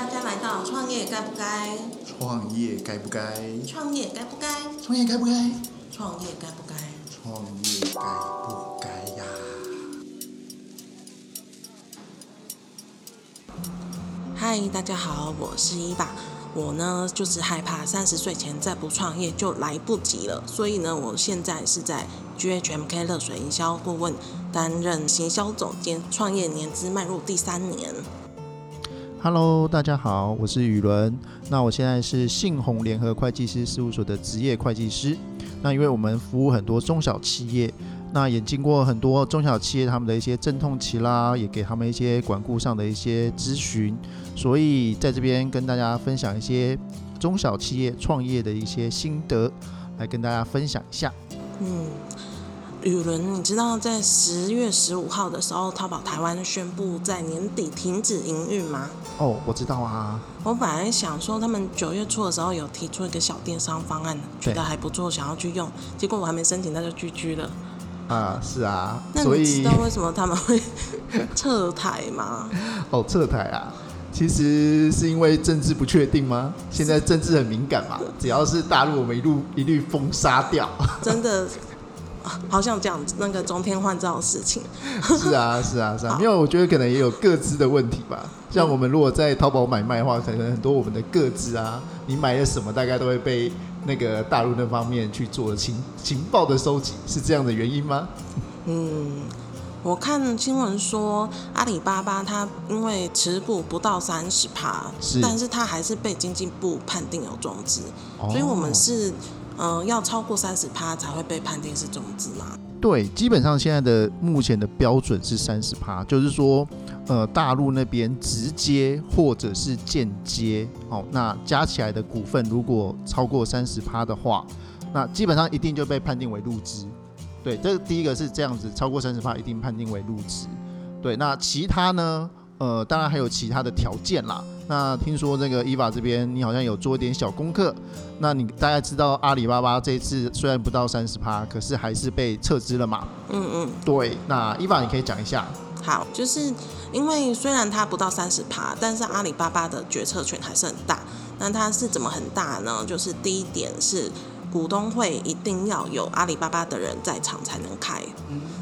大家来到创业该不该？创业该不该？创业该不该？创业该不该？创业该不该？创业该不该呀？嗨，大家好，我是伊爸。我呢，就是害怕三十岁前再不创业就来不及了，所以呢，我现在是在 GHMK 热水营销顾问，担任行销总监，创业年资迈入第三年。Hello，大家好，我是宇伦。那我现在是信宏联合会计师事务所的职业会计师。那因为我们服务很多中小企业，那也经过很多中小企业他们的一些阵痛期啦，也给他们一些管顾上的一些咨询，所以在这边跟大家分享一些中小企业创业的一些心得，来跟大家分享一下。嗯，宇伦，你知道在十月十五号的时候，淘宝台湾宣布在年底停止营运吗？哦，我知道啊，我本来想说，他们九月初的时候有提出一个小电商方案，觉得还不错，想要去用，结果我还没申请，他就拒居了。啊，是啊，那所以你知道为什么他们会撤台吗？哦，撤台啊，其实是因为政治不确定吗？现在政治很敏感嘛，只要是大陆，我们一路一律封杀掉。真的，啊好像讲那个中天换照的事情。是啊，是啊，是啊，好因为我觉得可能也有各自的问题吧。像我们如果在淘宝买卖的话，可能很多我们的各自啊，你买了什么，大概都会被那个大陆那方面去做情情报的收集，是这样的原因吗？嗯，我看新闻说阿里巴巴它因为持股不到三十趴，是但是它还是被经济部判定有中资，哦所以我们是嗯、要超过三十趴才会被判定是中资嘛。对，基本上现在的目前的标准是三十趴，就是说，呃，大陆那边直接或者是间接，哦，那加起来的股份如果超过三十趴的话，那基本上一定就被判定为入资。对，这第一个是这样子，超过三十趴一定判定为入资。对，那其他呢？呃，当然还有其他的条件啦。那听说这个伊娃这边你好像有做一点小功课，那你大概知道阿里巴巴这一次虽然不到三十趴，可是还是被撤资了嘛？嗯嗯。对，那伊娃你可以讲一下。好，就是因为虽然它不到三十趴，但是阿里巴巴的决策权还是很大。那它是怎么很大呢？就是第一点是股东会一定要有阿里巴巴的人在场才能开。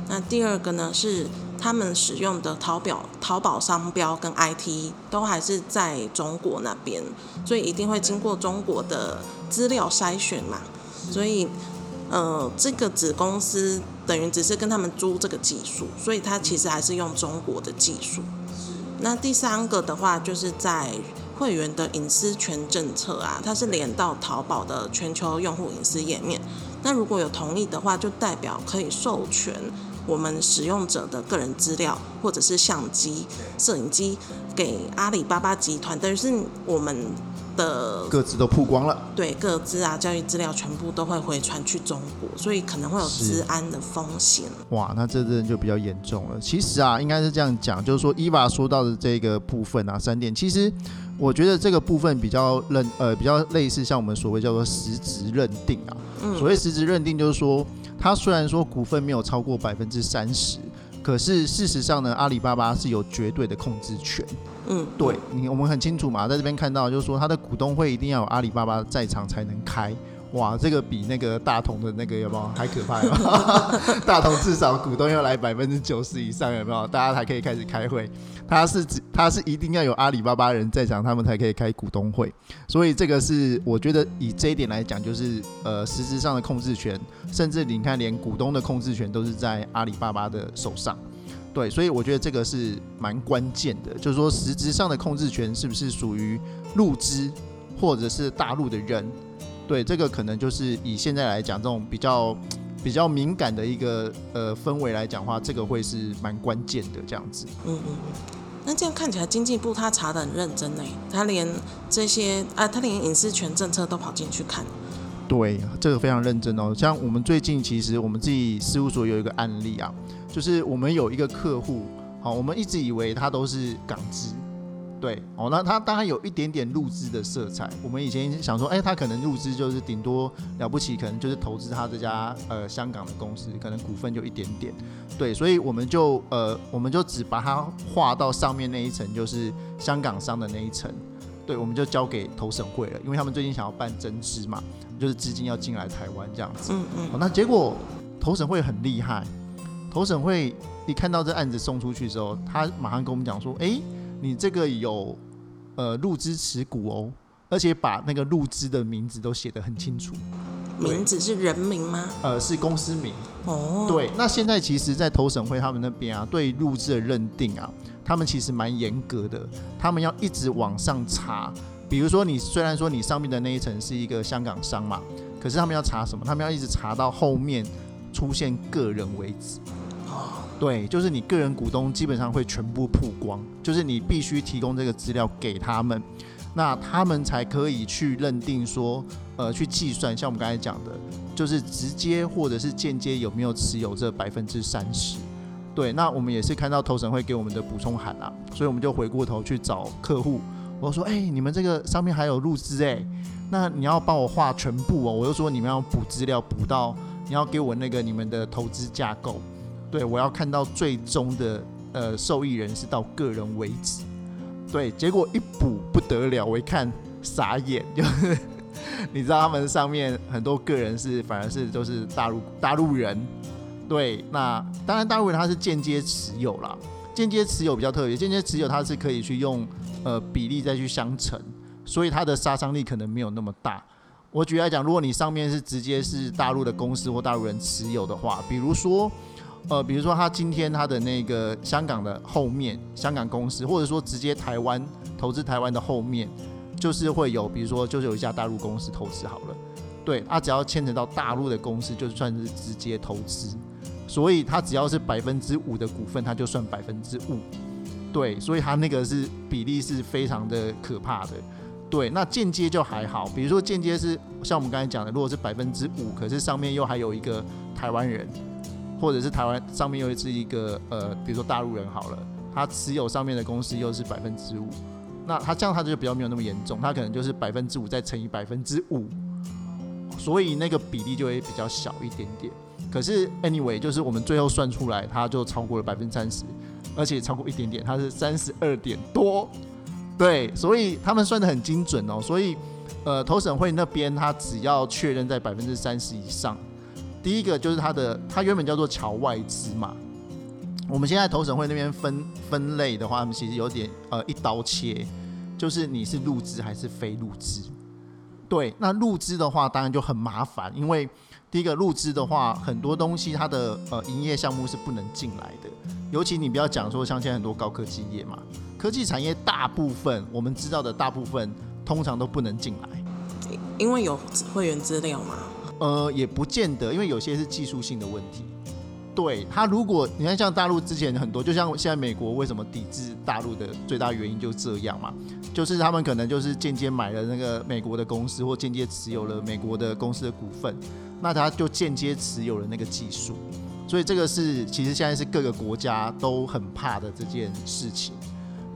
那第二个呢是他们使用的淘宝淘宝商标跟 IT 都还是在中国那边，所以一定会经过中国的资料筛选嘛。所以呃，这个子公司等于只是跟他们租这个技术，所以它其实还是用中国的技术。那第三个的话，就是在会员的隐私权政策啊，它是连到淘宝的全球用户隐私页面。那如果有同意的话，就代表可以授权我们使用者的个人资料或者是相机、摄影机给阿里巴巴集团，等于是我们的各自都曝光了。对各自啊、教育资料全部都会回传去中国，所以可能会有治安的风险。哇，那这真的就比较严重了。其实啊，应该是这样讲，就是说伊娃说到的这个部分啊，三点，其实我觉得这个部分比较认呃比较类似像我们所谓叫做实质认定啊。嗯所谓实质认定，就是说它虽然说股份没有超过百分之三十，可是事实上呢，阿里巴巴是有绝对的控制权。嗯，对你，我们很清楚嘛，在这边看到就是说，它的股东会一定要有阿里巴巴在场才能开。哇，这个比那个大同的那个有没有还可怕？大同至少股东要来百分之九十以上，有没有？大家才可以开始开会。他是指它是一定要有阿里巴巴人在场，他们才可以开股东会。所以这个是我觉得以这一点来讲，就是呃实质上的控制权，甚至你看连股东的控制权都是在阿里巴巴的手上。对，所以我觉得这个是蛮关键的，就是说实质上的控制权是不是属于陆资或者是大陆的人？对，这个可能就是以现在来讲这种比较比较敏感的一个呃氛围来讲话，这个会是蛮关键的这样子。嗯嗯嗯。那这样看起来，经济部他查的很认真呢，他连这些啊，他连隐私权政策都跑进去看。对，这个非常认真哦。像我们最近其实我们自己事务所有一个案例啊，就是我们有一个客户，好，我们一直以为他都是港资，对哦，那它当然有一点点入资的色彩。我们以前想说，哎，它可能入资就是顶多了不起，可能就是投资它这家呃香港的公司，可能股份就一点点。对，所以我们就呃，我们就只把它划到上面那一层，就是香港商的那一层。对，我们就交给投审会了，因为他们最近想要办增资嘛，就是资金要进来台湾这样子。嗯嗯。那结果投审会很厉害，投审会一看到这案子送出去之后，他马上跟我们讲说，哎。你这个有呃入资持股哦，而且把那个入资的名字都写得很清楚。名字是人名吗？呃，是公司名。哦。对，那现在其实，在投审会他们那边啊，对入资的认定啊，他们其实蛮严格的。他们要一直往上查，比如说你虽然说你上面的那一层是一个香港商嘛，可是他们要查什么？他们要一直查到后面出现个人为止。对，就是你个人股东基本上会全部曝光，就是你必须提供这个资料给他们，那他们才可以去认定说，呃，去计算，像我们刚才讲的，就是直接或者是间接有没有持有这百分之三十。对，那我们也是看到投审会给我们的补充函啊，所以我们就回过头去找客户，我说，哎，你们这个上面还有入资哎，那你要帮我画全部哦，我就说你们要补资料补到，你要给我那个你们的投资架构。对，我要看到最终的呃受益人是到个人为止。对，结果一补不得了，我一看傻眼，就是你知道他们上面很多个人是反而是都是大陆大陆人。对，那当然大陆人他是间接持有啦，间接持有比较特别，间接持有它是可以去用呃比例再去相乘，所以它的杀伤力可能没有那么大。我举例来讲，如果你上面是直接是大陆的公司或大陆人持有的话，比如说。呃，比如说他今天他的那个香港的后面，香港公司，或者说直接台湾投资台湾的后面，就是会有，比如说就是有一家大陆公司投资好了，对，他只要牵扯到大陆的公司，就算是直接投资，所以他只要是百分之五的股份，他就算百分之五，对，所以他那个是比例是非常的可怕的，对，那间接就还好，比如说间接是像我们刚才讲的，如果是百分之五，可是上面又还有一个台湾人。或者是台湾上面又是一个呃，比如说大陆人好了，他持有上面的公司又是百分之五，那他这样他就比较没有那么严重，他可能就是百分之五再乘以百分之五，所以那个比例就会比较小一点点。可是 anyway，就是我们最后算出来，它就超过了百分之三十，而且超过一点点，它是三十二点多，对，所以他们算的很精准哦。所以呃，投审会那边他只要确认在百分之三十以上。第一个就是它的，它原本叫做桥外资嘛。我们现在投审会那边分分类的话，他们其实有点呃一刀切，就是你是入资还是非入资。对，那入资的话当然就很麻烦，因为第一个入资的话，很多东西它的呃营业项目是不能进来的，尤其你不要讲说像现在很多高科技业嘛，科技产业大部分我们知道的大部分通常都不能进来，因为有会员资料嘛。呃，也不见得，因为有些是技术性的问题。对他，如果你看像大陆之前很多，就像现在美国为什么抵制大陆的最大原因就这样嘛，就是他们可能就是间接买了那个美国的公司，或间接持有了美国的公司的股份，那他就间接持有了那个技术。所以这个是其实现在是各个国家都很怕的这件事情。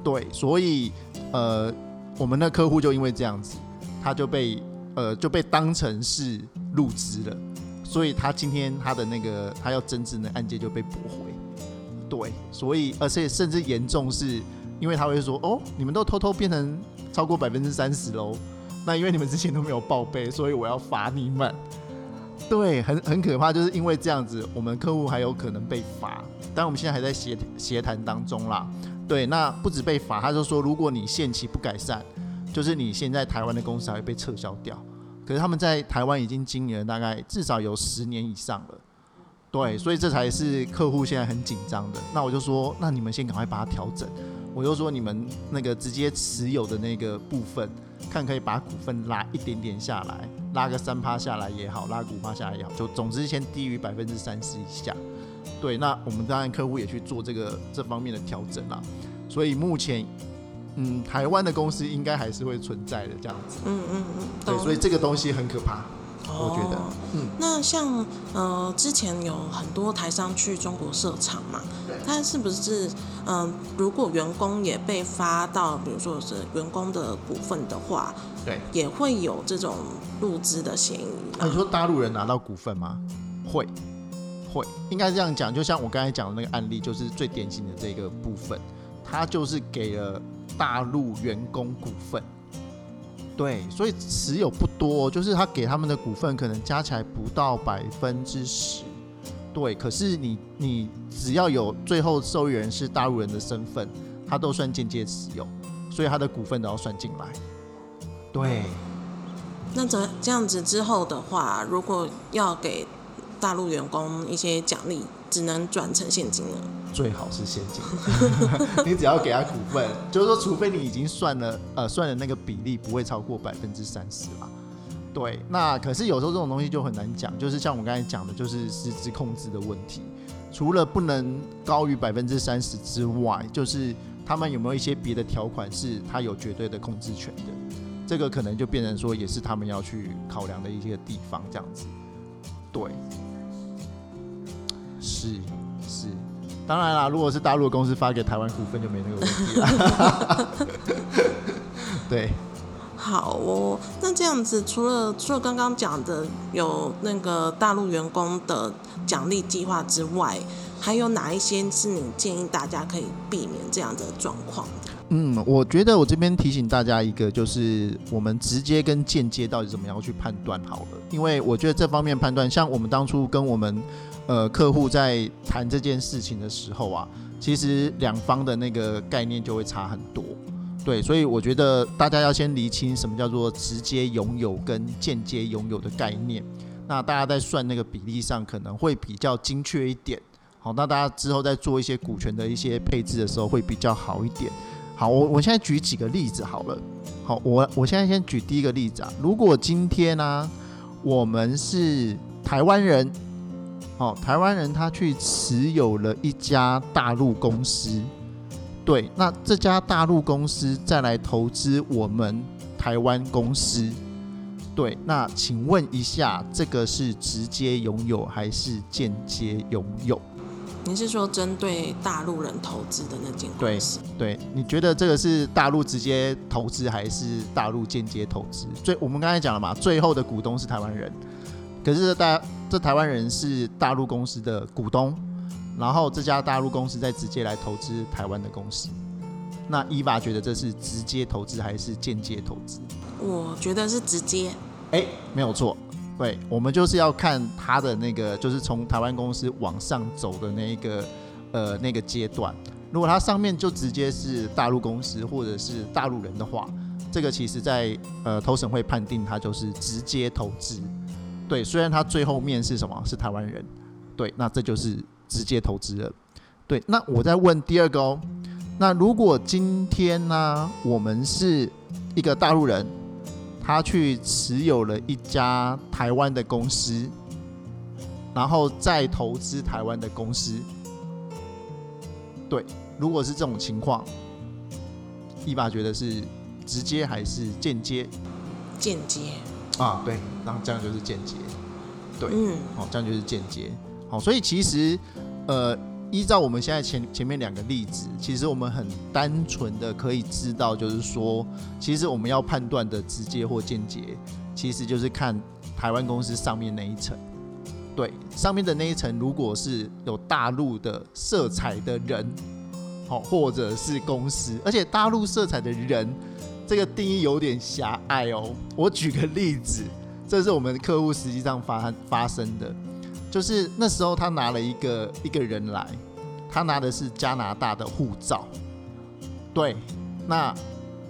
对，所以呃，我们的客户就因为这样子，他就被呃就被当成是。入资了，所以他今天他的那个他要增资的案件就被驳回，对，所以而且甚至严重是，因为他会说哦，你们都偷偷变成超过百分之三十喽，那因为你们之前都没有报备，所以我要罚你们，对，很很可怕，就是因为这样子，我们客户还有可能被罚，但我们现在还在协协谈当中啦，对，那不止被罚，他就说如果你限期不改善，就是你现在台湾的公司还会被撤销掉。可是他们在台湾已经经营了大概至少有十年以上了，对，所以这才是客户现在很紧张的。那我就说，那你们先赶快把它调整。我就说你们那个直接持有的那个部分，看可以把股份拉一点点下来，拉个三趴下来也好，拉五趴下来也好，就总之先低于百分之三十以下。对，那我们当然客户也去做这个这方面的调整啦。所以目前。嗯，台湾的公司应该还是会存在的这样子。嗯嗯嗯，对，所以这个东西很可怕，我觉得。嗯，那像呃，之前有很多台商去中国设厂嘛，他是不是嗯，如果员工也被发到，比如说是员工的股份的话，对，也会有这种入资的嫌疑啊、你？说大陆人拿到股份吗？会，会，应该这样讲。就像我刚才讲的那个案例，就是最典型的这个部分，他就是给了大陆员工股份。对，所以持有不多，就是他给他们的股份可能加起来不到百分之十。对，可是你你只要有最后受益人是大陆人的身份，他都算间接持有，所以他的股份都要算进来。对，那这这样子之后的话，如果要给大陆员工一些奖励，只能转成现金了。最好是现金，你只要给他股份，就是说，除非你已经算了，呃，算的那个比例不会超过百分之三十啦。对，那可是有时候这种东西就很难讲，就是像我刚才讲的，就是实质控制的问题。除了不能高于百分之三十之外，就是他们有没有一些别的条款是他有绝对的控制权的，这个可能就变成说也是他们要去考量的一些地方，这样子。对，是是，当然啦，如果是大陆的公司发给台湾股份，就没那个问题了。对，好哦，那这样子除了除了刚刚讲的有那个大陆员工的奖励计划之外，还有哪一些是你建议大家可以避免这样的状况？嗯，我觉得我这边提醒大家一个，就是我们直接跟间接到底怎么样去判断好了，因为我觉得这方面判断，像我们当初跟我们呃客户在谈这件事情的时候啊，其实两方的那个概念就会差很多。对，所以我觉得大家要先厘清什么叫做直接拥有跟间接拥有的概念。那大家在算那个比例上可能会比较精确一点。好，那大家之后在做一些股权的一些配置的时候会比较好一点。好，我我现在举几个例子好了。好，我我现在先举第一个例子啊。如果今天呢、我们是台湾人，哦，台湾人他去持有了一家大陆公司，对，那这家大陆公司再来投资我们台湾公司，对，那请问一下，这个是直接拥有还是间接拥有？你是说针对大陆人投资的那间公司？对，你觉得这个是大陆直接投资还是大陆间接投资？最我们刚才讲了嘛，最后的股东是台湾人，可是大这台湾人是大陆公司的股东，然后这家大陆公司再直接来投资台湾的公司。那伊娃觉得这是直接投资还是间接投资？我觉得是直接。哎，没有错，对，我们就是要看他的那个，就是从台湾公司往上走的那一个呃那个阶段。如果它上面就直接是大陆公司或者是大陆人的话，这个其实在呃投审会判定它就是直接投资。对，虽然它最后面是什么是台湾人，对，那这就是直接投资了。对，那我再问第二个哦，那如果今天呢，我们是一个大陆人，他去持有了一家台湾的公司，然后再投资台湾的公司。对，如果是这种情况，一爸觉得是直接还是间接间接。啊？对，然后这样就是间接。对嗯，好、这样就是间接。好、所以其实呃，依照我们现在前前面两个例子，其实我们很单纯的可以知道，就是说，其实我们要判断的直接或间接，其实就是看台湾公司上面那一层。对，上面的那一层，如果是有大陆的色彩的人，好、或者是公司，而且大陆色彩的人，这个定义有点狭隘哦。我举个例子，这是我们客户实际上发发生的，就是那时候他拿了一个一个人来，他拿的是加拿大的护照。对，那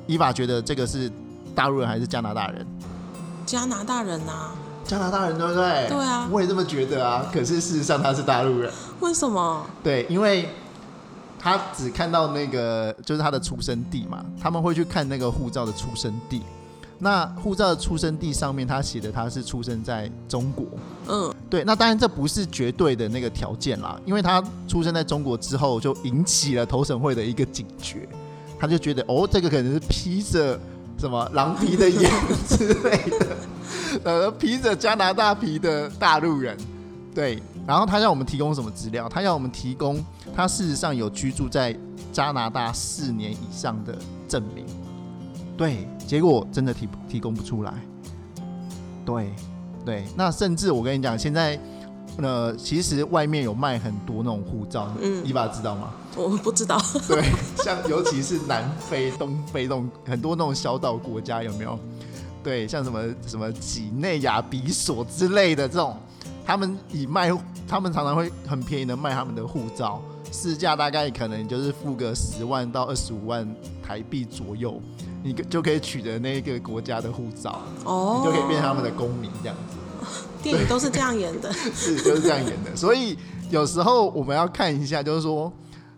依法觉得这个是大陆人还是加拿大人？加拿大人啊？加拿大人对不对？对啊我也这么觉得啊。可是事实上他是大陆人。为什么？对，因为他只看到那个就是他的出生地嘛，他们会去看那个护照的出生地。那护照的出生地上面，他写的他是出生在中国。嗯，对，那当然这不是绝对的那个条件啦，因为他出生在中国之后，就引起了投审会的一个警觉，他就觉得哦，这个可能是披着什么狼皮的眼之类的，呃，披着加拿大皮的大陆人，对，然后他要我们提供什么资料？他要我们提供他事实上有居住在加拿大四年以上的证明。对，结果真的提提供不出来。对，对，那甚至我跟你讲，现在呃，其实外面有卖很多那种护照，嗯，你把知道吗？我不知道。对，像尤其是南非、东非那种很多那种小岛国家，有没有？对，像什么什么几内亚比索之类的这种，他们以卖，他们常常会很便宜的卖他们的护照，市价大概可能就是付个十万到二十五万台币左右。你就可以取得那个国家的护照，哦，你就可以变成他们的公民这样子。电影都是这样演的，是就是这样演的。所以有时候我们要看一下，就是说，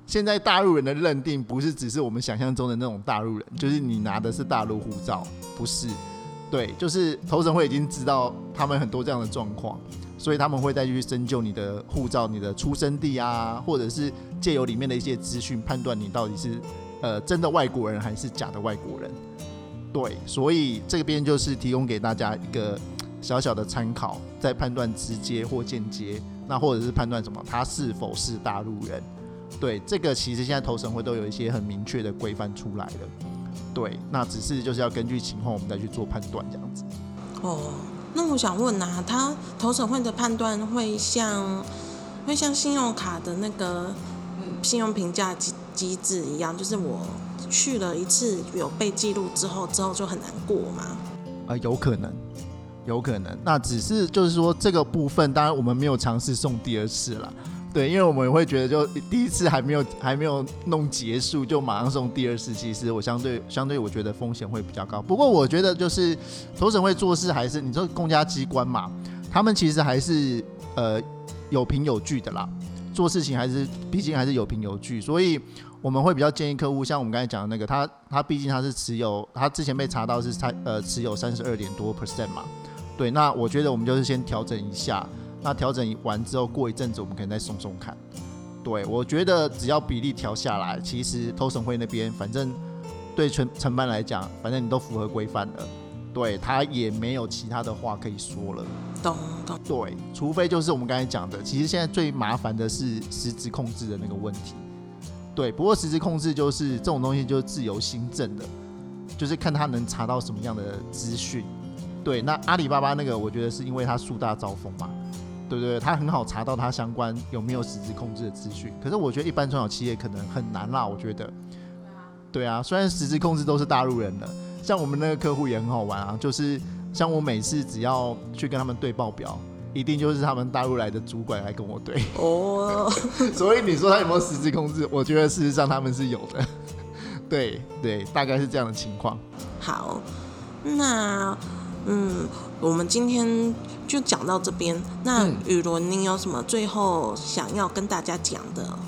现在大陆人的认定不是只是我们想象中的那种大陆人，就是你拿的是大陆护照，不是。对，就是投审会已经知道他们很多这样的状况，所以他们会再去深究你的护照、你的出生地啊，或者是借由里面的一些资讯，判断你到底是。呃，真的外国人还是假的外国人？对，所以这边就是提供给大家一个 小小的参考，在判断直接或间接，那或者是判断什么他是否是大陆人？对，这个其实现在投审会都有一些很明确的规范出来了。对，那只是就是要根据情况我们再去做判断这样子。哦，那我想问啊，他投审会的判断会像会像信用卡的那个信用评价机？制一样，就是我去了一次有被记录之后，之后就很难过吗？啊，有可能，有可能。那只是就是说这个部分，当然我们没有尝试送第二次了，对，因为我们会觉得就第一次还没有还没有弄结束，就马上送第二次，其实我相对相对我觉得风险会比较高。不过我觉得就是投审会做事还是你说公家机关嘛，他们其实还是呃有凭有据的啦。做事情还是毕竟还是有凭有据，所以我们会比较建议客户，像我们刚才讲的那个，他他毕竟他是持有，他之前被查到是他呃持有三十二点多 percent 嘛，对，那我觉得我们就是先调整一下，那调整完之后过一阵子我们可以再送送看，对我觉得只要比例调下来，其实投审会那边反正对承承办来讲，反正你都符合规范了。对他也没有其他的话可以说了，懂懂。对，除非就是我们刚才讲的，其实现在最麻烦的是实质控制的那个问题。对，不过实质控制就是这种东西就是自由新政的，就是看他能查到什么样的资讯。对，那阿里巴巴那个，我觉得是因为它树大招风嘛，对不对？它很好查到它相关有没有实质控制的资讯。可是我觉得一般中小企业可能很难啦，我觉得。对啊，虽然实质控制都是大陆人的。像我们那个客户也很好玩啊，就是像我每次只要去跟他们对报表，一定就是他们大陆来的主管来跟我对。哦，所以你说他有没有实质控制？我觉得事实上他们是有的。对对，大概是这样的情况。好，那嗯，我们今天就讲到这边。那雨伦，你有什么最后想要跟大家讲的？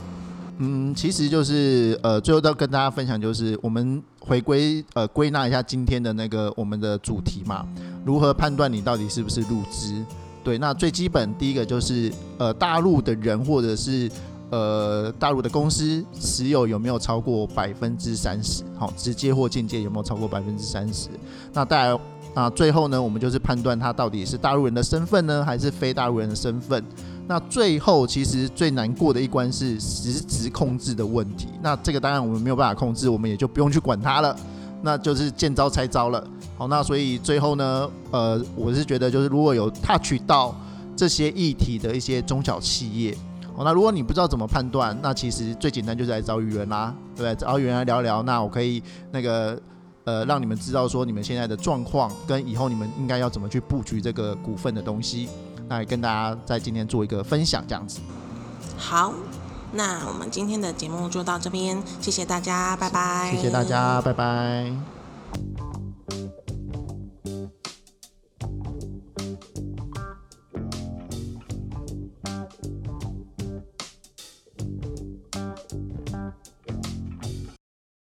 嗯，其实就是呃，最后要跟大家分享，就是我们回归呃归纳一下今天的那个我们的主题嘛，如何判断你到底是不是入资？对，那最基本第一个就是呃大陆的人或者是呃大陆的公司持有有没有超过百分之三十？好，直接或间接有没有超过百分之三十？那大家那最后呢，我们就是判断他到底是大陆人的身份呢，还是非大陆人的身份？那最后其实最难过的一关是实质控制的问题。那这个当然我们没有办法控制，我们也就不用去管它了。那就是见招拆招了。好，那所以最后呢，呃，我是觉得就是如果有 touch 到这些议题的一些中小企业，好，那如果你不知道怎么判断，那其实最简单就是来找语言啦，对不对？找语言来聊聊，那我可以那个呃让你们知道说你们现在的状况跟以后你们应该要怎么去布局这个股份的东西。那跟大家在今天做一个分享，这样子。好，那我们今天的节目就到这边，谢谢大家，拜拜。谢谢大家，拜拜。